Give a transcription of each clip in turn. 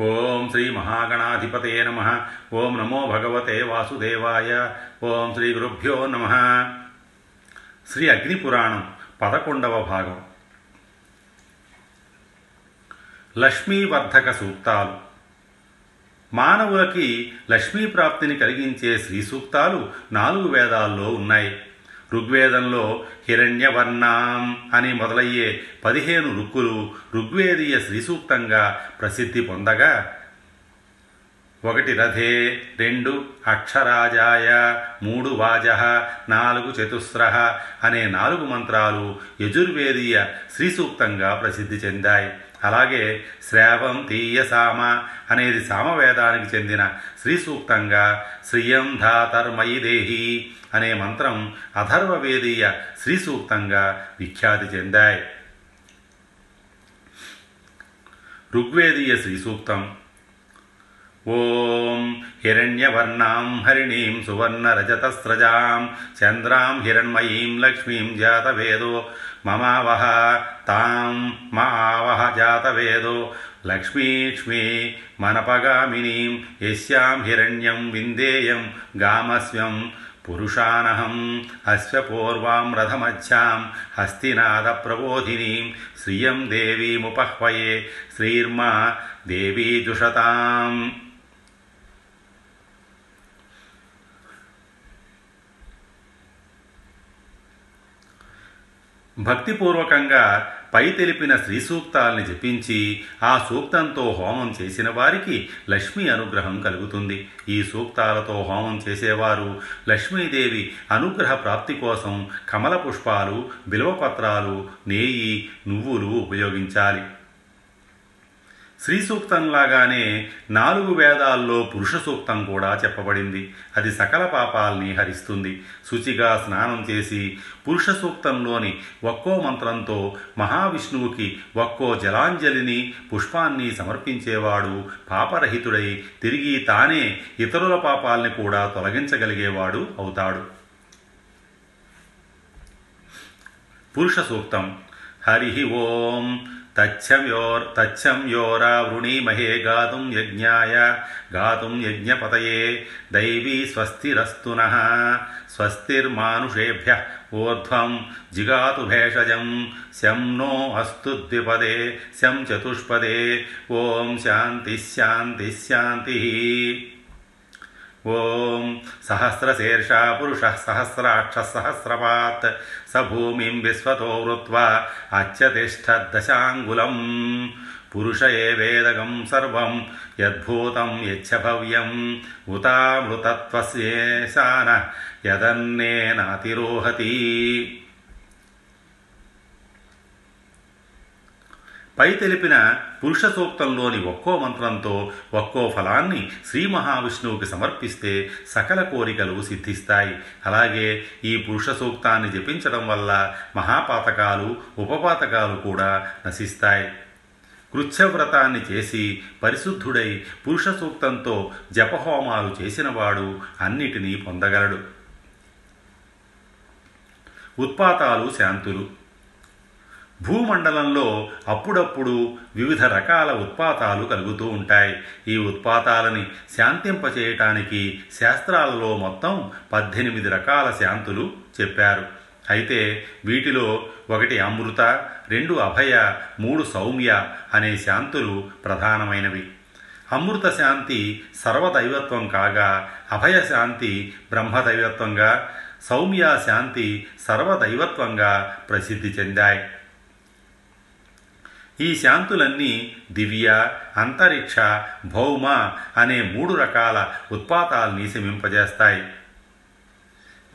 ఓం శ్రీ మహాగణాధిపతే నమ. ఓం నమో భగవతే వాసుదేవాయ. ఓం శ్రీ గురుభ్యో నమ. శ్రీ అగ్నిపురాణం పదకొండవ భాగం. లక్ష్మీవర్ధక సూక్తాలు. మానవులకి లక్ష్మీ ప్రాప్తిని కలిగించే శ్రీ సూక్తాలు నాలుగు వేదాల్లో ఉన్నాయి. ఋగ్వేదంలో హిరణ్యవర్ణాం అని మొదలయ్యే పదిహేను రుక్కులు ఋగ్వేదీయ శ్రీసూక్తంగా ప్రసిద్ధి పొందగా ఒకటి రథే రెండు అక్షరాజాయ మూడు వాజ నాలుగు చతుస్ర అనే నాలుగు మంత్రాలు యజుర్వేదీయ శ్రీసూక్తంగా ప్రసిద్ధి చెందాయి. అలాగే శ్రావం తీయ సామ అనేది సామవేదానికి చెందిన శ్రీసూక్తంగా శ్రియం ధాతర్మయి దేహి అనే మంత్రం అథర్వవేదీయ శ్రీసూక్తంగా విఖ్యాతి చెందాయి. ఋగ్వేదీయ శ్రీసూక్తం ॐ हिरण्यवर्णां हरिणीं सुवर्णरजतस्रजां चंद्रा हिण्मयी लक्ष्मी जातवेदो ममावह तां मावह जातवेदो लक्ष्मीक्ष्मी मनपगामिनीं यस्यां हिरण्यं विन्देयं गामस्व्यं पुरुषानहम् अस्य पूर्वां रथमच्छां हस्तिनादप्रबोधिनीं श्रियं देवीमुपह्वये श्रीर्मा देवी जुषताम् భక్తిపూర్వకంగా పై తెలిపిన శ్రీ సూక్తాల్ని జపించి ఆ సూక్తంతో హోమం చేసిన వారికి లక్ష్మీ అనుగ్రహం కలుగుతుంది. ఈ సూక్తాలతో హోమం చేసేవారు లక్ష్మీదేవి అనుగ్రహ ప్రాప్తి కోసం కమల పుష్పాలు బిల్వపత్రాలు నేయి నువ్వులు ఉపయోగించాలి. శ్రీ సూక్తంలాగానే నాలుగు వేదాల్లో పురుష సూక్తం కూడా చెప్పబడింది. అది సకల పాపాల్ని హరిస్తుంది. శుచిగా స్నానం చేసి పురుష సూక్తంలోని ఒక్కో మంత్రంతో మహావిష్ణువుకి ఒక్కో జలాంజలిని పుష్పాన్ని సమర్పించేవాడు పాపరహితుడై తిరిగి తానే ఇతరుల పాపాల్ని కూడా తొలగించగలిగేవాడు అవుతాడు. పురుష సూక్తం హరి ఓం तच्छव्योर् तच्छं योरावृणीमहे गातुं यज्ञाय, गातुं यज्ञपतये, दैवी स्वस्तिरस्तु नः। ऊर्धम ऊर्ध्वं जिगातु भेषज शं नो अस्तु द्विपदे शं चतुष्पदे। ॐ शान्तिः शान्तिः शान्तिः। ఓం సహస్రశీర్షా పురుష సహస్రాక్ష సహస్రపాత్ స భూమిం విశ్వతో వృత్వా అత్యతిష్టదశాంగులం. పురుష ఏ వేదగం సర్వం యద్భూతం యచ్చ భవ్యం ఉతామృతత్వస్యేశాన యదన్నేనాతిరోహతి పై తెలిపిన పురుష సూక్తంలోని ఒక్కో మంత్రంతో ఒక్కో ఫలాన్ని శ్రీ మహావిష్ణువుకి సమర్పిస్తే సకల కోరికలు సిద్ధిస్తాయి. అలాగే ఈ పురుష సూక్తాన్ని జపించడం వల్ల మహాపాతకాలు ఉపపాతకాలు కూడా నశిస్తాయి. కృచ్ఛవ్రతాన్ని చేసి పరిశుద్ధుడై పురుష సూక్తంతో జపహోమాలు చేసినవాడు అన్నిటినీ పొందగలడు. ఉత్పాతాలు శాంతులు. భూమండలంలో అప్పుడప్పుడు వివిధ రకాల ఉత్పాతాలు కలుగుతూ ఉంటాయి. ఈ ఉత్పాతాలని శాంతింపచేయటానికి శాస్త్రాలలో మొత్తం పద్దెనిమిది రకాల శాంతులు చెప్పారు. అయితే వీటిలో ఒకటి అమృత రెండు అభయ మూడు సౌమ్య అనే శాంతులు ప్రధానమైనవి. అమృత శాంతి సర్వదైవత్వం కాగా అభయ శాంతి బ్రహ్మదైవత్వంగా సౌమ్య శాంతి సర్వదైవత్వంగా ప్రసిద్ధి చెందాయి. ఈ శాంతులన్నీ దివ్య అంతరిక్ష భౌమ అనే మూడు రకాల ఉత్పాతాల్ని శమింపజేస్తాయి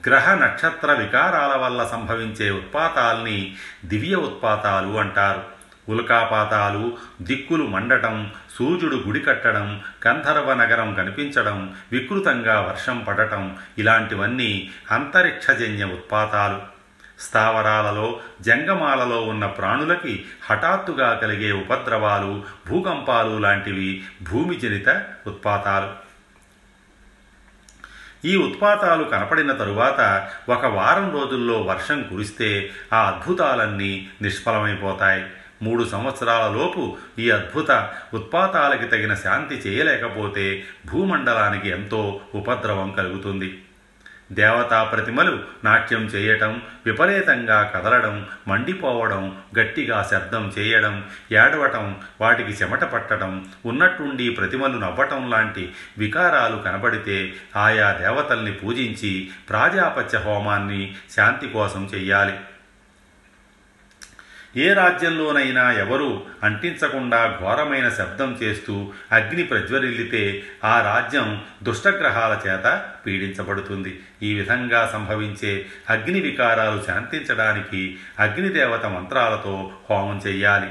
గ్రహ నక్షత్ర వికారాల వల్ల సంభవించే ఉత్పాతాల్ని దివ్య ఉత్పాతాలు అంటారు. ఉల్కాపాతాలు దిక్కులు మండటం సూర్యుడు గుడి కట్టడం గంధర్వ నగరం కనిపించడం వికృతంగా వర్షం పడటం ఇలాంటివన్నీ అంతరిక్షజన్య ఉత్పాతాలు. స్థావరాలలో జంగమాలలో ఉన్న ప్రాణులకి హఠాత్తుగా కలిగే ఉపద్రవాలు భూకంపాలు లాంటివి భూమిజనిత ఉత్పాతాలు. ఈ ఉత్పాతాలు కనపడిన తరువాత ఒక వారం రోజుల్లో వర్షం కురిస్తే ఆ అద్భుతాలన్నీ నిష్ఫలమైపోతాయి. మూడు సంవత్సరాల లోపు ఈ అద్భుత ఉత్పాతాలకి తగిన శాంతి చేయలేకపోతే భూమండలానికి ఎంతో ఉపద్రవం కలుగుతుంది. దేవతా ప్రతిమలు నాట్యం చేయటం విపరీతంగా కదలడం మండిపోవడం గట్టిగా శబ్దం చేయడం ఏడవటం వాటికి చెమట పట్టడం ఉన్నట్టుండి ప్రతిమలు నవ్వటం లాంటి వికారాలు కనబడితే ఆయా దేవతల్ని పూజించి ప్రాజాపత్య హోమాన్ని శాంతి కోసం చెయ్యాలి. ఏ రాజ్యంలోనైనా ఎవరూ అంటించకుండా ఘోరమైన శబ్దం చేస్తూ అగ్ని ప్రజ్వరిల్లితే ఆ రాజ్యం దుష్టగ్రహాల చేత పీడించబడుతుంది. ఈ విధంగా సంభవించే అగ్ని వికారాలు శాంతించడానికి అగ్నిదేవత మంత్రాలతో హోమం చెయ్యాలి.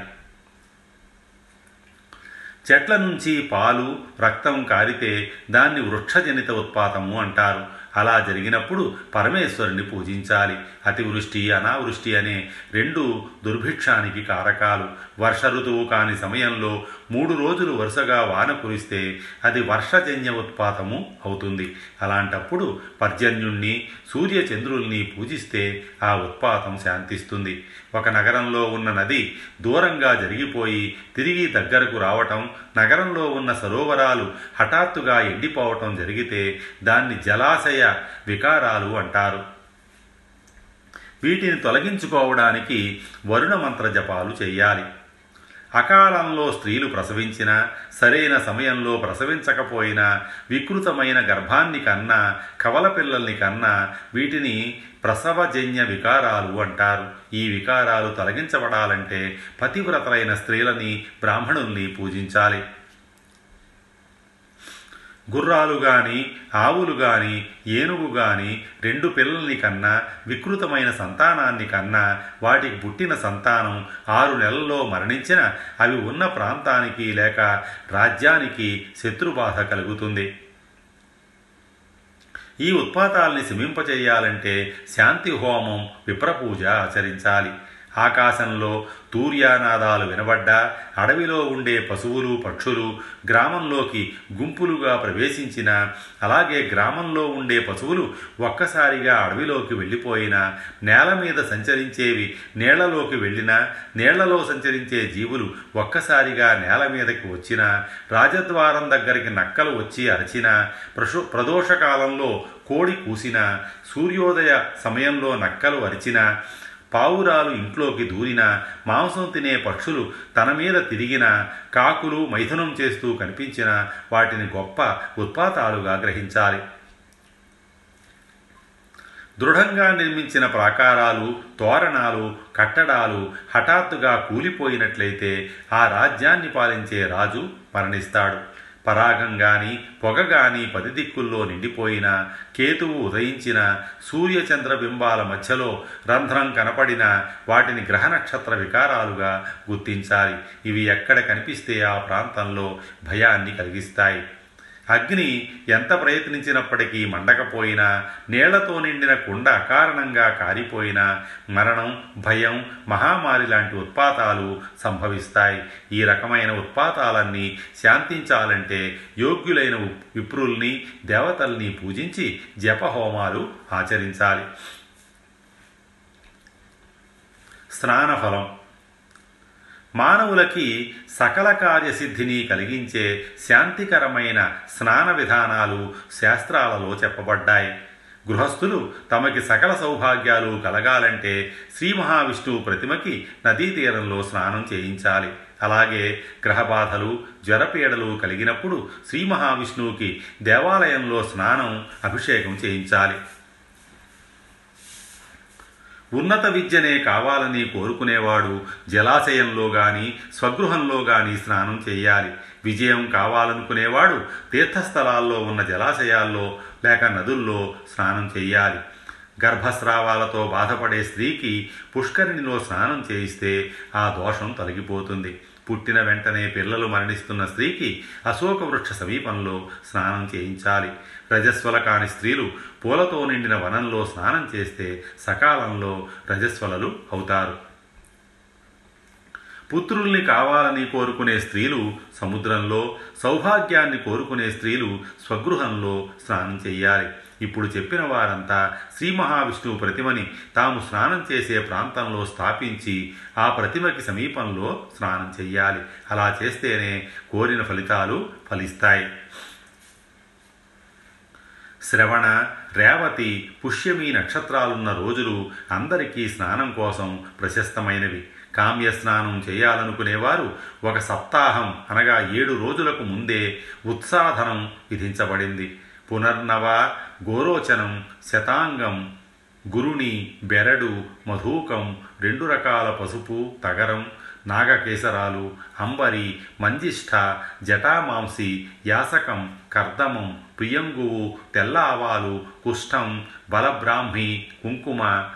చెట్ల నుంచి పాలు రక్తం కారితే దాన్ని వృక్షజనిత ఉత్పాతము అంటారు. అలా జరిగినప్పుడు పరమేశ్వరుని పూజించాలి. అతివృష్టి అనావృష్టి అనే రెండు దుర్భిక్షానికి కారకాలు. వర్ష ఋతువు కాని సమయంలో మూడు రోజులు వరుసగా వాన కురిస్తే అది వర్షజన్య ఉత్పాతము అవుతుంది. అలాంటప్పుడు పర్జన్యుణ్ణి సూర్యచంద్రుల్ని పూజిస్తే ఆ ఉత్పాతం శాంతిస్తుంది. ఒక నగరంలో ఉన్న నది దూరంగా జరిగిపోయి తిరిగి దగ్గరకు రావటం నగరంలో ఉన్న సరోవరాలు హఠాత్తుగా ఎండిపోవటం జరిగితే దాన్ని జలాశయ వికారాలు అంటారు. వీటిని తొలగించుకోవడానికి వరుణ మంత్ర జపాలు చేయాలి. అకాలంలో స్త్రీలు ప్రసవించినా సరైన సమయంలో ప్రసవించకపోయినా వికృతమైన గర్భాన్ని కన్నా కవల పిల్లల్ని కన్నా వీటిని ప్రసవజన్య వికారాలు అంటారు. ఈ వికారాలు తొలగించబడాలంటే పతివ్రతలైన స్త్రీలని బ్రాహ్మణుల్ని పూజించాలి. గుర్రాలు గాని ఆవులు గాని ఏనుగు గాని రెండు పిల్లల్ని కన్నా వికృతమైన సంతానాన్ని కన్నా వాటికి పుట్టిన సంతానం ఆరు నెలల్లో మరణించిన అవి ఉన్న ప్రాంతానికి లేక రాజ్యానికి శత్రుబాధ కలుగుతుంది. ఈ ఉత్పాతాల్ని శమింపచేయాలంటే శాంతి హోమం విప్రపూజ ఆచరించాలి. ఆకాశంలో తూర్యానాదాలు వినబడ్డా అడవిలో ఉండే పశువులు పక్షులు గ్రామంలోకి గుంపులుగా ప్రవేశించిన అలాగే గ్రామంలో ఉండే పశువులు ఒక్కసారిగా అడవిలోకి వెళ్ళిపోయినా నేల మీద సంచరించేవి నీళ్ళలోకి వెళ్ళినా నీళ్ళలో సంచరించే జీవులు ఒక్కసారిగా నేల మీదకి వచ్చిన రాజద్వారం దగ్గరికి నక్కలు వచ్చి అరచిన ప్రశు ప్రదోషకాలంలో కోడి కూసిన సూర్యోదయ సమయంలో నక్కలు అరిచిన పావురాలు ఇంట్లోకి దూరిన మాంసం తినే పక్షులు తన మీద తిరిగిన కాకులు మైథునం చేస్తూ కనిపించిన వాటిని గొప్ప ఉత్పాతాలుగా గ్రహించాలి. దృఢంగా నిర్మించిన ప్రాకారాలు తోరణాలు కట్టడాలు హఠాత్తుగా కూలిపోయినట్లయితే ఆ రాజ్యాన్ని పాలించే రాజు మరణిస్తాడు. పరాగం గాని పొగ గాని పది దిక్కుల్లో నిండిపోయిన కేతువు ఉదయించిన సూర్యచంద్ర బింబాల మధ్యలో రంధ్రం కనపడిన వాటిని గ్రహ నక్షత్ర వికారాలుగా గుర్తించాలి. ఇవి ఎక్కడ కనిపిస్తే ఆ ప్రాంతంలో భయాన్ని కలిగిస్తాయి. అగ్ని ఎంత ప్రయత్నించినప్పటికీ మండకపోయినా నీళ్ళతో నిండిన కుండ అకారణంగా కారిపోయినా మరణం భయం మహామారి లాంటి ఉత్పాతాలు సంభవిస్తాయి. ఈ రకమైన ఉత్పాతాలన్నీ శాంతించాలంటే యోగ్యులైన విప్రుల్ని దేవతల్ని పూజించి జపహోమాలు ఆచరించాలి. స్నానఫలం మానవులకి సకల కార్యసిద్ధిని కలిగించే శాంతికరమైన స్నాన విధానాలు శాస్త్రాలలో చెప్పబడ్డాయి. గృహస్థులు తమకి సకల సౌభాగ్యాలు కలగాలంటే శ్రీ మహావిష్ణువు ప్రతిమకి నదీ తీరంలో స్నానం చేయించాలి. అలాగే గ్రహబాధలు జ్వరపీడలు కలిగినప్పుడు శ్రీ మహావిష్ణువుకి దేవాలయంలో స్నానం అభిషేకం చేయించాలి. ఉన్నత విద్యనే కావాలని కోరుకునేవాడు జలాశయంలో గాని స్వగృహంలో గాని స్నానం చేయాలి. విజయం కావాలనుకునేవాడు తీర్థస్థలాల్లో ఉన్న జలాశయాల్లో లేక నదుల్లో స్నానం చేయాలి. గర్భస్రావాలతో బాధపడే స్త్రీకి పుష్కరిణిలో స్నానం చేయిస్తే ఆ దోషం తొలగిపోతుంది. పుట్టిన వెంటనే పిల్లలు మరణిస్తున్న స్త్రీకి అశోక వృక్ష సమీపంలో స్నానం చేయించాలి. రజస్వల కాని స్త్రీలు పూలతో నిండిన వనంలో స్నానం చేస్తే సకాలంలో రజస్వలలు అవుతారు. పుత్రుల్ని కావాలని కోరుకునే స్త్రీలు సముద్రంలో సౌభాగ్యాన్ని కోరుకునే స్త్రీలు స్వగృహంలో స్నానం చేయాలి. ఇప్పుడు చెప్పిన వారంతా శ్రీ మహావిష్ణువు ప్రతిమని తాము స్నానం చేసే ప్రాంతంలో స్థాపించి ఆ ప్రతిమకి సమీపంలో స్నానం చెయ్యాలి అలా చేస్తేనే కోరిన ఫలితాలు ఫలిస్తాయి. శ్రవణ రేవతి పుష్యమి నక్షత్రాలున్న రోజులు అందరికీ స్నానం కోసం ప్రశస్తమైనవి. కామ్య స్నానం చేయాలనుకునేవారు ఒక సప్తాహం అనగా ఏడు రోజులకు ముందే ఉత్సాధనం విధించబడింది. పునర్నవ గోరోచనం శతాంగం గురుని బెరడు మధూకం రెండు రకాల పసుపు తగరం నాగకేసరాలు అంబరి మంజిష్ఠ జటామాంసి యాసకం కర్దమం ప్రియంగువు తెల్ల ఆవాలు కుష్టం బలబ్రాహ్మి కుంకుమ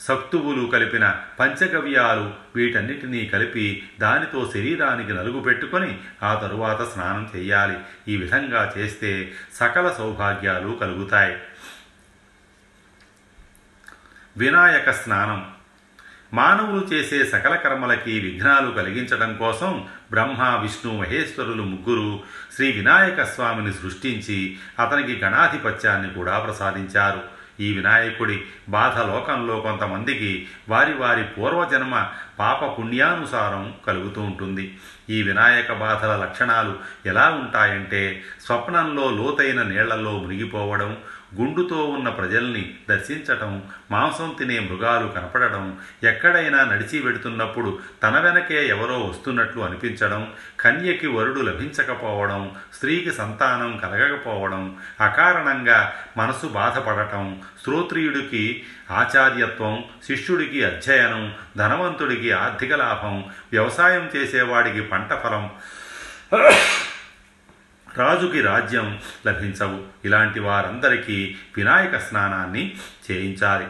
సక్తువులు కలిపిన పంచగవ్యాలు వీటన్నిటినీ కలిపి దానితో శరీరానికి నలుగు పెట్టుకొని ఆ తరువాత స్నానం చేయాలి. ఈ విధంగా చేస్తే సకల సౌభాగ్యాలు కలుగుతాయి. వినాయక స్నానం. మానవులు చేసే సకల కర్మలకి విఘ్నాలు కలిగించడం కోసం బ్రహ్మ విష్ణు మహేశ్వరులు ముగ్గురు శ్రీ వినాయక స్వామిని సృష్టించి అతనికి గణాధిపత్యాన్ని కూడా ప్రసాదించారు. ఈ వినాయకుడి బాధ లోకంలో కొంతమందికి వారి వారి పూర్వజన్మ పాప పుణ్యానుసారం కలుగుతూ ఉంటుంది. ఈ వినాయక బాధల లక్షణాలు ఎలా ఉంటాయంటే స్వప్నంలో లోతైన నీళ్ళలో మునిగిపోవడం గుండుతో ఉన్న ప్రజల్ని దర్శించటం మాంసం తినే మృగాలు కనపడడం ఎక్కడైనా నడిచి వెడుతున్నప్పుడు తన వెనకే ఎవరో వస్తున్నట్లు అనిపించడం కన్యకి వరుడు లభించకపోవడం స్త్రీకి సంతానం కలగకపోవడం అకారణంగా మనసు బాధపడటం శ్రోత్రియుడికి ఆచార్యత్వం శిష్యుడికి అధ్యయనం ధనవంతుడికి ఆర్థిక లాభం వ్యవసాయం చేసేవాడికి పంట ఫలం రాజుకి రాజ్యం లభించవు. ఇలాంటి వారందరికీ వినాయక స్నానాన్ని చేయించాలి.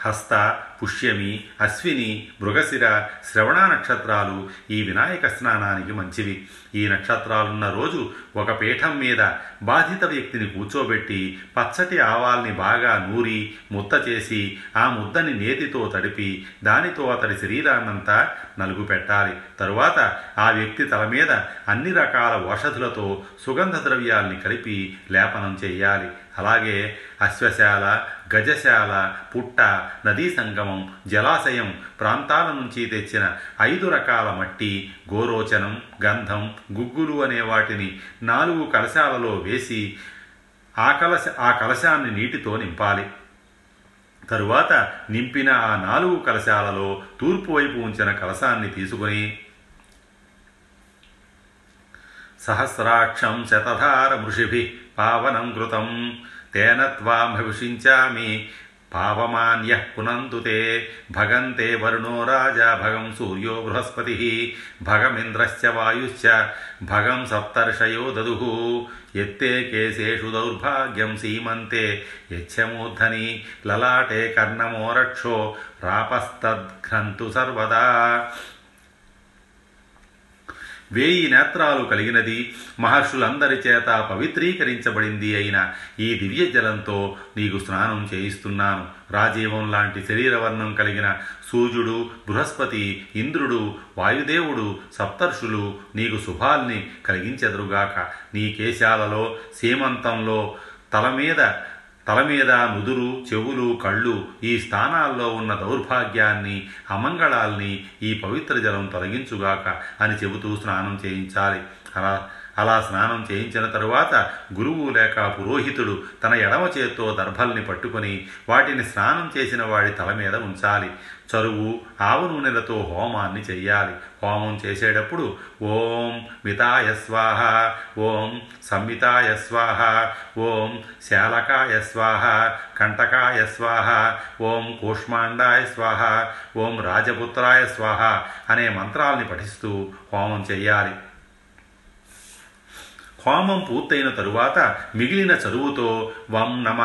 హస్త పుష్యమి అశ్విని మృగశిర శ్రవణ నక్షత్రాలు ఈ వినాయక స్నానానికి మంచివి. ఈ నక్షత్రాలున్న రోజు ఒక పీఠం మీద బాధిత వ్యక్తిని కూర్చోబెట్టి పచ్చటి ఆవాల్ని బాగా నూరి ముద్ద చేసి ఆ ముద్దని నేతితో తడిపి దానితో అతడి శరీరాన్నంతా నలుగు పెట్టాలి. తరువాత ఆ వ్యక్తి తల మీద అన్ని రకాల ఔషధులతో సుగంధ ద్రవ్యాల్ని కలిపి లేపనం చేయాలి. అలాగే అశ్వశాల గజశాల పుట్ట నదీ సంగమం జలాశయం ప్రాంతాల నుంచి తెచ్చిన ఐదు రకాల మట్టి గోరోచనం గంధం గుగ్గులు అనే వాటిని నాలుగు కలశాలలో వేసి ఆ కలశ ఆ కలశాన్ని నీటితో నింపాలి. తరువాత నింపిన ఆ నాలుగు కలశాలలో తూర్పు వైపు ఉంచిన కలశాన్ని తీసుకొని సహస్రాక్షం శతధార మృషిభి పావనం కృతం. తేన త్వామభిషించామి పావమాన్య పునంతు తే భగంతే వరుణో రాజా. భగం సూర్యో బృహస్పతి. భగమింద్రశ్చ వాయుశ్చ. భగం సప్తర్షయో దదు. ఎత్తే కేశేషు దౌర్భాగ్యం సీమంతే. యచ్చమూర్ధని లలాటే కర్ణమోరక్షో. రాపస్తద్ఘ్రంతు సర్వదా. వేయి నేత్రాలు కలిగినది. మహర్షులందరి చేత పవిత్రీకరించబడింది అయిన ఈ దివ్య జలంతో నీకు స్నానం చేయిస్తున్నాను. రాజీవం లాంటి శరీరవర్ణం కలిగిన సూర్యుడు బృహస్పతి ఇంద్రుడు వాయుదేవుడు సప్తర్షులు నీకు శుభాల్ని కలిగించెదరుగాక. నీ కేశాలలో సీమంతంలో తల మీద తల మీద నుదురు చెవులు కళ్ళు ఈ స్థానాల్లో ఉన్న దౌర్భాగ్యాన్ని అమంగళాల్ని ఈ పవిత్ర జలం తొలగించుగాక అని చెబుతూ స్నానం చేయించాలి. అలా అలా స్నానం చేయించిన తరువాత గురువు లేక పురోహితుడు తన ఎడమ చేత్తో దర్భల్ని పట్టుకొని వాటిని స్నానం చేసిన వాడి తల మీద ఉంచాలి. చరువు ఆవు నూనెలతో హోమాన్ని చెయ్యాలి. హోమం చేసేటప్పుడు ఓం మితాయ స్వాహ ఓం సంహితాయ స్వాహ ఓం శాలకాయ స్వాహ కంటకాయ స్వాహ ఓం కూష్మాండాయ స్వాహ ఓం రాజపుత్రాయ స్వాహ అనే మంత్రాల్ని పఠిస్తూ హోమం చెయ్యాలి. హోమం పూర్తయిన తరువాత మిగిలిన చదువుతో వం నమ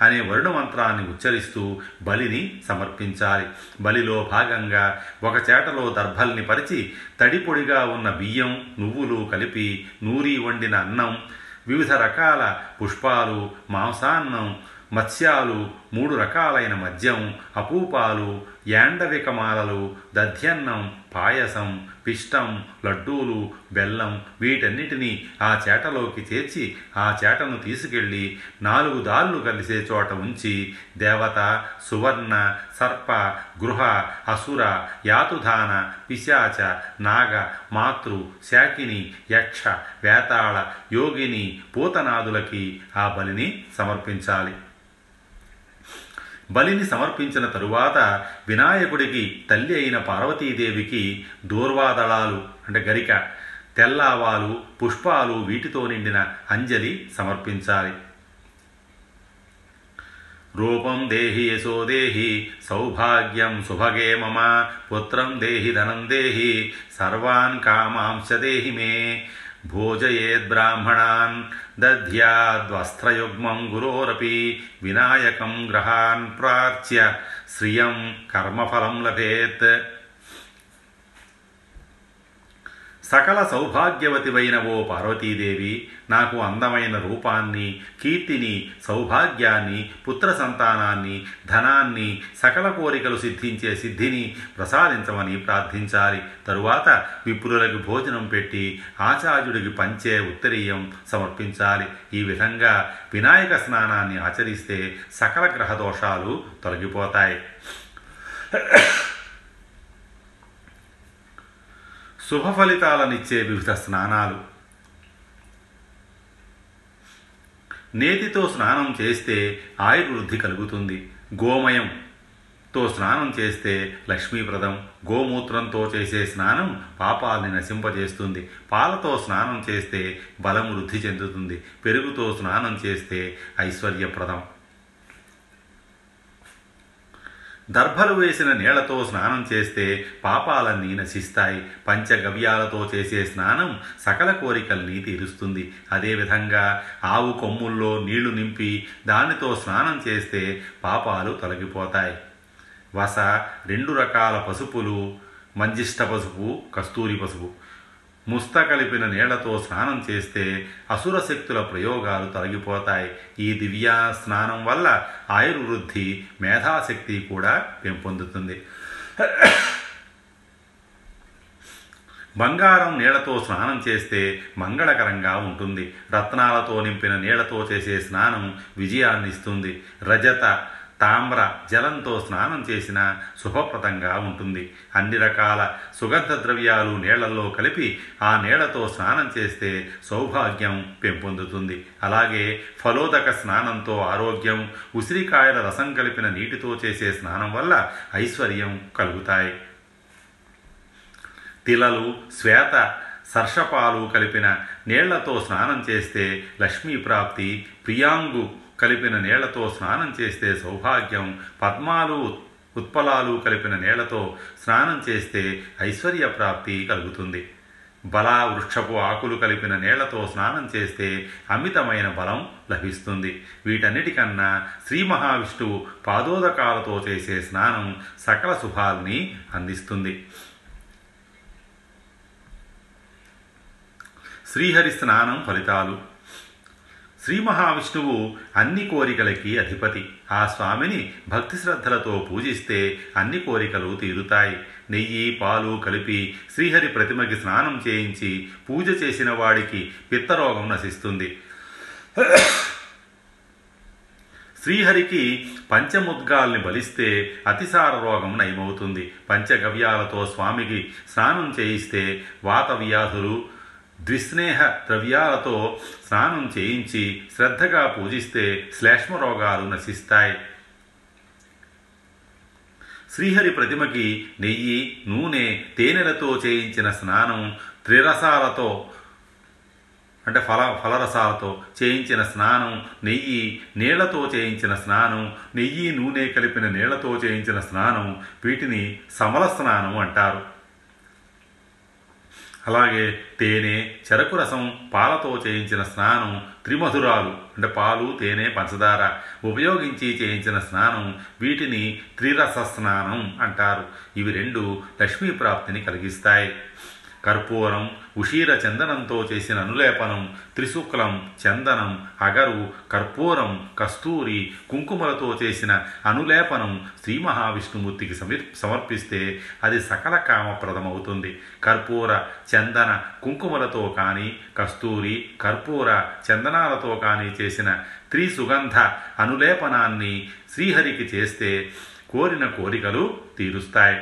అనే వరుణ మంత్రాన్ని ఉచ్చరిస్తూ బలిని సమర్పించాలి. బలిలో భాగంగా ఒక చేటలో దర్భల్ని పరిచి తడిపొడిగా ఉన్న బియ్యం నువ్వులు కలిపి నూరి వండిన అన్నం వివిధ రకాల పుష్పాలు మాంసాన్నం మత్స్యాలు మూడు రకాలైన మద్యం అపూపాలు యాండవికమాలలు దధ్యన్నం పాయసం పిష్టం లడ్డూలు బెల్లం వీటన్నిటినీ ఆ చేటలోకి చేర్చి ఆ చేటను తీసుకెళ్ళి నాలుగు దాళ్ళు కలిసే చోట ఉంచి దేవత సువర్ణ సర్ప గృహ అసుర యాతుధాన పిశాచ నాగ మాతృ శాకిని యక్ష వేతాళ యోగిని పూతనాదులకి ఆ బలిని సమర్పించాలి. బలిని సమర్పించిన తరువాత వినాయకుడికి తల్లి అయిన పార్వతీదేవికి దూర్వాదళాలు అంటే గరిక తెల్లావాలు పుష్పాలు వీటితో నిండిన అంజలి సమర్పించాలి. రూపం దేహి యశో దేహి సౌభాగ్యం సుభగే మమ పుత్రం దేహి ధనం దేహి సర్వాన్ కామాంశ దేహి మే భోజయేద్బ్రాహ్మణాన్ దధ్యాద్వస్త్రయుగ్మం గురోరపి వినాయకం గ్రహాన్ ప్రార్చ్య శ్రియం కర్మఫలం లభేత్ సకల సౌభాగ్యవతివైన ఓ పార్వతీదేవి నాకు అందమైన రూపాన్ని కీర్తిని సౌభాగ్యాన్ని పుత్ర సంతానాన్ని ధనాన్ని సకల కోరికలు సిద్ధించే సిద్ధిని ప్రసాదించమని ప్రార్థించాలి. తరువాత విప్రులకు భోజనం పెట్టి ఆచార్యుడికి పంచే ఉత్తరీయం సమర్పించాలి. ఈ విధంగా వినాయక స్నానాన్ని ఆచరిస్తే సకల గ్రహ దోషాలు తొలగిపోతాయి. శుభ ఫలితాలనిచ్చే వివిధ స్నానాలు. నేతితో స్నానం చేస్తే ఆయుర్వృద్ధి కలుగుతుంది. గోమయం తో స్నానం చేస్తే లక్ష్మీప్రదం గోమూత్రంతో చేసే స్నానం పాపాలని నశింపజేస్తుంది. పాలతో స్నానం చేస్తే బలం వృద్ధి చెందుతుంది. పెరుగుతో స్నానం చేస్తే ఐశ్వర్యప్రదం. దర్భలు వేసిన నీళ్ళతో స్నానం చేస్తే పాపాలన్నీ నశిస్తాయి. పంచగవ్యాలతో చేసే స్నానం సకల కోరికల్ని తీరుస్తుంది. అదేవిధంగా ఆవు కొమ్ముల్లో నీళ్ళు నింపి దానితో స్నానం చేస్తే పాపాలు తొలగిపోతాయి. వస రెండు రకాల పసుపులు మంజిష్ట పసుపు కస్తూరి పసుపు. ముస్త కలిపిన నీళ్ళతో స్నానం చేస్తే అసుర శక్తుల ప్రయోగాలు తొలగిపోతాయి. ఈ దివ్య స్నానం వల్ల ఆయుర్వృద్ధి మేధాశక్తి కూడా పెంపొందుతుంది. బంగారం నీళ్ళతో స్నానం చేస్తే మంగళకరంగా ఉంటుంది. రత్నాలతో నింపిన నీళ్ళతో చేసే స్నానం విజయాన్ని ఇస్తుంది రజత తామ్ర జలంతో స్నానం చేసిన శుభప్రదంగా ఉంటుంది. అన్ని రకాల సుగంధ ద్రవ్యాలు నీళ్ళలో కలిపి ఆ నీళ్ళతో స్నానం చేస్తే సౌభాగ్యం పెంపొందుతుంది. అలాగే ఫలోదక స్నానంతో ఆరోగ్యం ఉసిరికాయల రసం కలిపిన నీటితో చేసే స్నానం వల్ల ఐశ్వర్యం కలుగుతాయి. తిలలు శ్వేత సర్షపాలు కలిపిన నీళ్ళతో స్నానం చేస్తే లక్ష్మీ ప్రాప్తి ప్రియాంగు కలిపిన నీళ్ళతో స్నానం చేస్తే సౌభాగ్యం పద్మాలు ఉత్పలాలు కలిపిన నీళ్ళతో స్నానం చేస్తే ఐశ్వర్య ప్రాప్తి కలుగుతుంది. బల వృక్షపు ఆకులు కలిపిన నీళ్ళతో స్నానం చేస్తే అమితమైన బలం లభిస్తుంది. వీటన్నిటికన్నా శ్రీ మహావిష్ణువు పాదోదకాలతో చేసే స్నానం సకల శుభాల్ని అందిస్తుంది. శ్రీహరి స్నానం ఫలితాలు. శ్రీ మహావిష్ణువు అన్ని కోరికలకి అధిపతి. ఆ స్వామిని భక్తి శ్రద్ధలతో పూజిస్తే అన్ని కోరికలు తీరుతాయి. నెయ్యి పాలు కలిపి శ్రీహరి ప్రతిమకి స్నానం చేయించి పూజ చేసిన వాడికి పిత్తరోగం నశిస్తుంది. శ్రీహరికి పంచముద్గాల్ని బలిస్తే అతిసార రోగం నయమవుతుంది. పంచగవ్యాలతో స్వామికి స్నానం చేయిస్తే వాత వ్యాధులు ద్విస్నేహ ద్రవ్యాలతో స్నానం చేయించి శ్రద్ధగా పూజిస్తే శ్లేష్మ రోగాలు నశిస్తాయి. శ్రీహరి ప్రతిమకి నెయ్యి నూనె తేనెలతో చేయించిన స్నానం త్రిరసాలతో అంటే ఫల ఫలరసాలతో చేయించిన స్నానం నెయ్యి నీళ్ళతో చేయించిన స్నానం నెయ్యి నూనె కలిపిన నీళ్ళతో చేయించిన స్నానం వీటిని సమల స్నానం అంటారు. అలాగే తేనె చెరకు రసం పాలతో చేయించిన స్నానం త్రిమధురాలు అంటే పాలు తేనె పంచదార ఉపయోగించి చేయించిన స్నానం వీటిని త్రిరస స్నానం అంటారు. ఇవి రెండు లక్ష్మీ ప్రాప్తిని కలిగిస్తాయి. కర్పూరం ఉషీర చందనంతో చేసిన అనులేపనం త్రిశుక్లం చందనం అగరు కర్పూరం కస్తూరి కుంకుమలతో చేసిన అనులేపనం శ్రీ మహావిష్ణుమూర్తికి సమర్ సమర్పిస్తే అది సకల కామప్రదమవుతుంది. కర్పూర చందన కుంకుమలతో కానీ కస్తూరి కర్పూర చందనాలతో కానీ చేసిన త్రిసుగంధ అనులేపనాన్ని శ్రీహరికి చేస్తే కోరిన కోరికలు తీరుస్తాయి.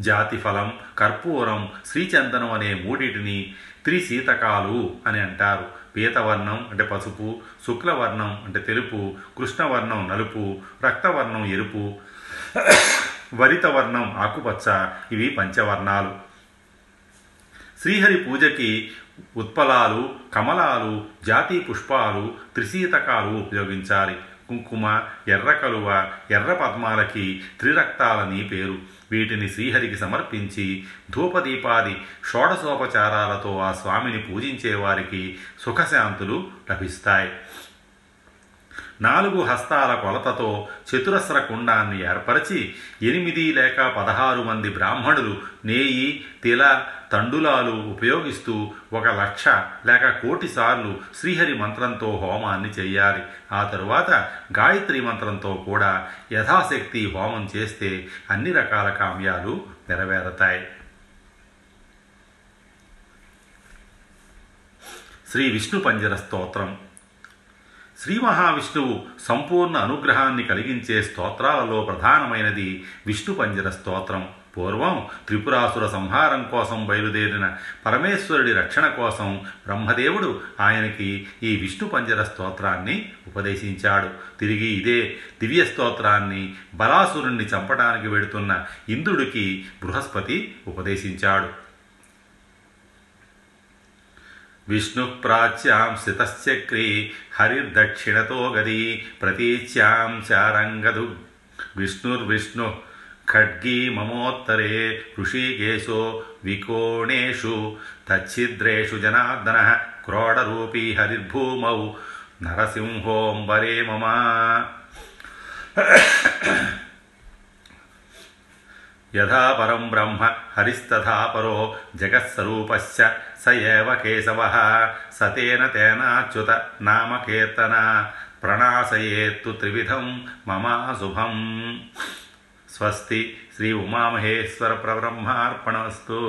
జాతి ఫలం కర్పూరం శ్రీచందనం అనే మూడిటిని త్రిశీతకాలు అని అంటారు. పీతవర్ణం అంటే పసుపు శుక్లవర్ణం అంటే తెలుపు కృష్ణవర్ణం నలుపు రక్తవర్ణం ఎరుపు వరితవర్ణం ఆకుపచ్చ ఇవి పంచవర్ణాలు. శ్రీహరి పూజకి ఉత్పలాలు కమలాలు జాతి పుష్పాలు త్రిశీతకాలు ఉపయోగించాలి. కుంకుమ ఎర్ర కలువ ఎర్ర పద్మాలకి త్రిరక్తాలని పేరు. వీటిని శ్రీహరికి సమర్పించి ధూపదీపాది షోడశోపచారాలతో ఆ స్వామిని పూజించే వారికి సుఖశాంతులు లభిస్తాయి. నాలుగు హస్తాల కొలతతో చతురస్ర కుండాన్ని ఏర్పరిచి ఎనిమిది లేక పదహారు మంది బ్రాహ్మణులు నేయి తిల తండులాలు ఉపయోగిస్తూ ఒక లక్ష లేక కోటి సార్లు శ్రీహరి మంత్రంతో హోమాన్ని చేయాలి. ఆ తరువాత గాయత్రి మంత్రంతో కూడా యథాశక్తి హోమం చేస్తే అన్ని రకాల కామ్యాలు నెరవేరతాయి. శ్రీ విష్ణు పంజర స్తోత్రం. శ్రీ మహావిష్ణువు సంపూర్ణ అనుగ్రహాన్ని కలిగించే స్తోత్రాలలో ప్రధానమైనది విష్ణు పంజర స్తోత్రం. పూర్వం త్రిపురాసుర సంహారం కోసం బయలుదేరిన పరమేశ్వరుడి రక్షణ కోసం బ్రహ్మదేవుడు ఆయనకి ఈ విష్ణు పంజర స్తోత్రాన్ని ఉపదేశించాడు. తిరిగి ఇదే దివ్య స్తోత్రాన్ని బలాసురుణ్ణి చంపడానికి వెడుతున్న ఇంద్రుడికి బృహస్పతి ఉపదేశించాడు. విష్ణు ప్రాచ్యాం స్థితశ్చక్రీ హరిర్దక్షిణతో గది ప్రతీచ్యాం చారంగదు విష్ణుర్విష్ణు ఖడ్గీ మమోత్తరే ఋషికేశో వికోణేషు తచ్చిద్రేషు జనార్దన క్రోడరూపీ హరిర్భూమౌ నరసింహోంబరే మమ. యథా పరం బ్రహ్మ హరిస్తథా పరో జగత్స్వరూపశ్చ స ఏవ కేశవ సతేన తేనాచ్యుత నామకీర్తన ప్రణాశయేత్తు త్రివిధం మమా శుభం. स्वस्ति श्री उमामहेश्वर प्रब्रह्मार्पणमस्तु।